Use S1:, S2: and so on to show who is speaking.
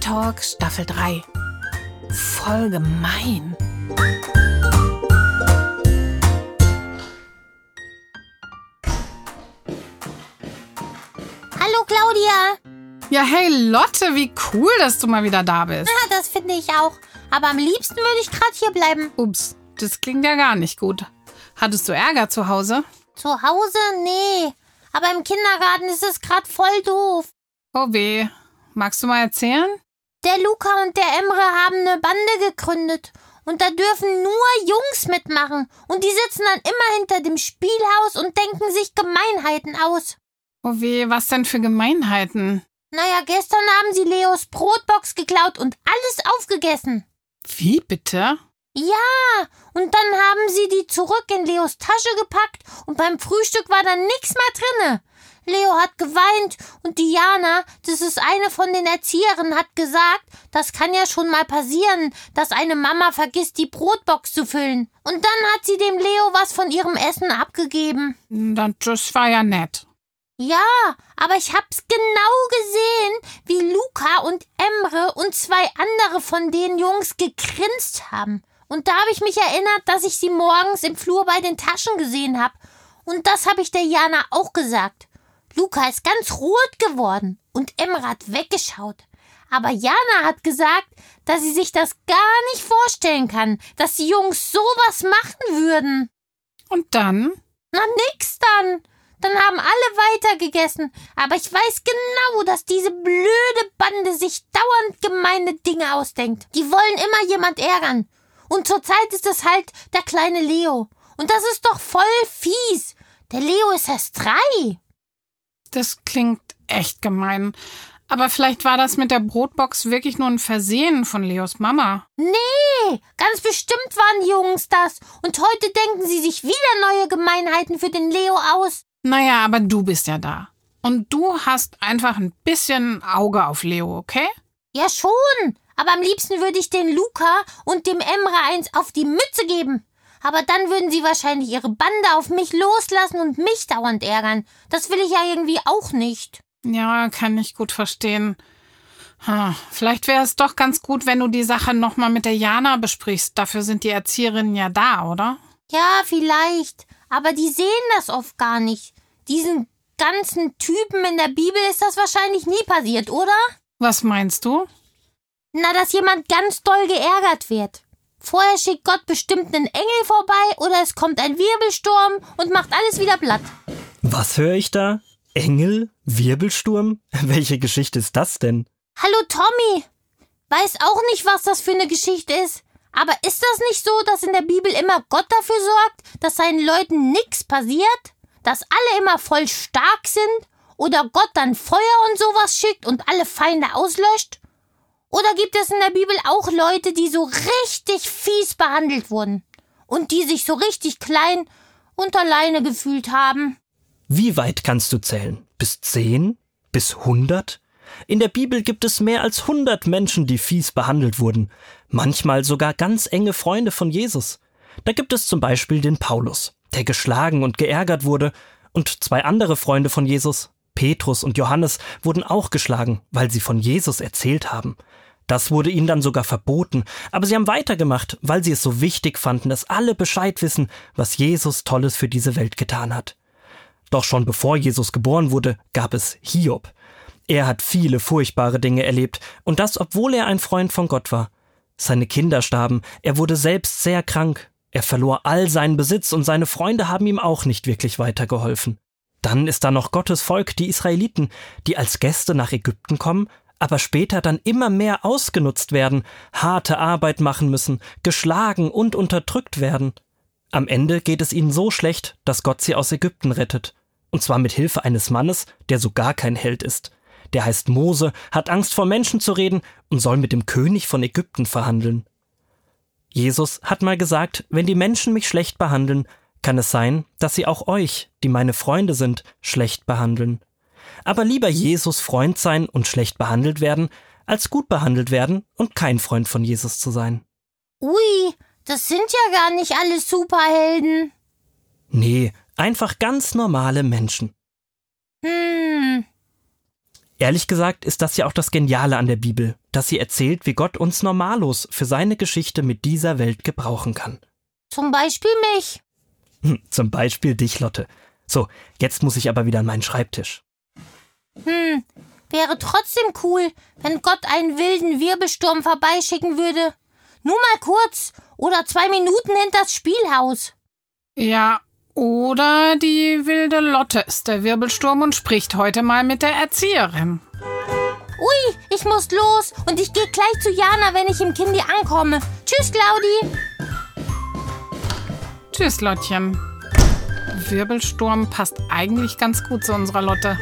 S1: Talk Staffel 3. Voll gemein.
S2: Hallo Claudia.
S1: Ja, hey Lotte, wie cool, dass du mal wieder da bist.
S2: Ja, das finde ich auch. Aber am liebsten würde ich gerade hier bleiben.
S1: Ups, das klingt ja gar nicht gut. Hattest du Ärger zu Hause?
S2: Zu Hause? Nee. Aber im Kindergarten ist es gerade voll doof.
S1: Oh weh. Magst du mal erzählen?
S2: Der Luca und der Emre haben eine Bande gegründet. Und da dürfen nur Jungs mitmachen. Und die sitzen dann immer hinter dem Spielhaus und denken sich Gemeinheiten aus.
S1: Oh weh, was denn für Gemeinheiten?
S2: Naja, gestern haben sie Leos Brotbox geklaut und alles aufgegessen.
S1: Wie bitte?
S2: Ja, und dann haben sie die zurück in Leos Tasche gepackt und beim Frühstück war dann nichts mehr drinne. Leo hat geweint und Diana, das ist eine von den Erzieherinnen, hat gesagt, das kann ja schon mal passieren, dass eine Mama vergisst, die Brotbox zu füllen. Und dann hat sie dem Leo was von ihrem Essen abgegeben.
S1: Das war ja nett.
S2: Ja, aber ich hab's genau gesehen, wie Luca und Emre und zwei andere von den Jungs gegrinst haben. Und da habe ich mich erinnert, dass ich sie morgens im Flur bei den Taschen gesehen habe. Und das habe ich der Jana auch gesagt. Luca ist ganz rot geworden und Emre hat weggeschaut. Aber Jana hat gesagt, dass sie sich das gar nicht vorstellen kann, dass die Jungs sowas machen würden.
S1: Und dann?
S2: Na nix dann. Dann haben alle weiter gegessen. Aber ich weiß genau, dass diese blöde Bande sich dauernd gemeine Dinge ausdenkt. Die wollen immer jemand ärgern. Und zurzeit ist es halt der kleine Leo. Und das ist doch voll fies. Der Leo ist erst drei.
S1: Das klingt echt gemein. Aber vielleicht war das mit der Brotbox wirklich nur ein Versehen von Leos Mama.
S2: Nee, ganz bestimmt waren die Jungs das. Und heute denken sie sich wieder neue Gemeinheiten für den Leo aus.
S1: Naja, aber du bist ja da. Und du hast einfach ein bisschen Auge auf Leo, okay?
S2: Ja, schon. Aber am liebsten würde ich den Luca und dem Emre eins auf die Mütze geben. Aber dann würden sie wahrscheinlich ihre Bande auf mich loslassen und mich dauernd ärgern. Das will ich ja irgendwie auch nicht.
S1: Ja, kann ich gut verstehen. Hm, vielleicht wäre es doch ganz gut, wenn du die Sache nochmal mit der Jana besprichst. Dafür sind die Erzieherinnen ja da, oder?
S2: Ja, vielleicht. Aber die sehen das oft gar nicht. Diesen ganzen Typen in der Bibel ist das wahrscheinlich nie passiert, oder?
S1: Was meinst du?
S2: Na, dass jemand ganz doll geärgert wird. Vorher schickt Gott bestimmt einen Engel vorbei oder es kommt ein Wirbelsturm und macht alles wieder platt.
S3: Was höre ich da? Engel? Wirbelsturm? Welche Geschichte ist das denn?
S2: Hallo Tommy! Weiß auch nicht, was das für eine Geschichte ist. Aber ist das nicht so, dass in der Bibel immer Gott dafür sorgt, dass seinen Leuten nichts passiert? Dass alle immer voll stark sind? Oder Gott dann Feuer und sowas schickt und alle Feinde auslöscht? Oder gibt es in der Bibel auch Leute, die so richtig fies behandelt wurden? Und die sich so richtig klein und alleine gefühlt haben?
S3: Wie weit kannst du zählen? Bis zehn? Bis hundert? In der Bibel gibt es mehr als hundert Menschen, die fies behandelt wurden, manchmal sogar ganz enge Freunde von Jesus. Da gibt es zum Beispiel den Paulus, der geschlagen und geärgert wurde, und zwei andere Freunde von Jesus, Petrus und Johannes, wurden auch geschlagen, weil sie von Jesus erzählt haben. Das wurde ihnen dann sogar verboten, aber sie haben weitergemacht, weil sie es so wichtig fanden, dass alle Bescheid wissen, was Jesus Tolles für diese Welt getan hat. Doch schon bevor Jesus geboren wurde, gab es Hiob. Er hat viele furchtbare Dinge erlebt, und das, obwohl er ein Freund von Gott war. Seine Kinder starben, er wurde selbst sehr krank, er verlor all seinen Besitz und seine Freunde haben ihm auch nicht wirklich weitergeholfen. Dann ist da noch Gottes Volk, die Israeliten, die als Gäste nach Ägypten kommen, aber später dann immer mehr ausgenutzt werden, harte Arbeit machen müssen, geschlagen und unterdrückt werden. Am Ende geht es ihnen so schlecht, dass Gott sie aus Ägypten rettet. Und zwar mit Hilfe eines Mannes, der so gar kein Held ist. Der heißt Mose, hat Angst vor Menschen zu reden und soll mit dem König von Ägypten verhandeln. Jesus hat mal gesagt, wenn die Menschen mich schlecht behandeln, kann es sein, dass sie auch euch, die meine Freunde sind, schlecht behandeln. Aber lieber Jesus Freund sein und schlecht behandelt werden, als gut behandelt werden und kein Freund von Jesus zu sein.
S2: Ui, das sind ja gar nicht alle Superhelden.
S3: Nee, einfach ganz normale Menschen.
S2: Hm.
S3: Ehrlich gesagt ist das ja auch das Geniale an der Bibel. dass sie erzählt, wie Gott uns normallos für seine Geschichte mit dieser Welt gebrauchen kann.
S2: Zum Beispiel mich.
S3: Hm, zum Beispiel dich, Lotte. So, jetzt muss ich aber wieder an meinen Schreibtisch.
S2: Hm, wäre trotzdem cool, wenn Gott einen wilden Wirbelsturm vorbeischicken würde. Nur mal kurz oder zwei Minuten hinters Spielhaus.
S1: Ja, oder die wilde Lotte ist der Wirbelsturm und spricht heute mal mit der Erzieherin.
S2: Ui, ich muss los und ich gehe gleich zu Jana, wenn ich im Kindi ankomme. Tschüss, Claudi.
S1: Tschüss, Lottchen. Wirbelsturm passt eigentlich ganz gut zu unserer Lotte.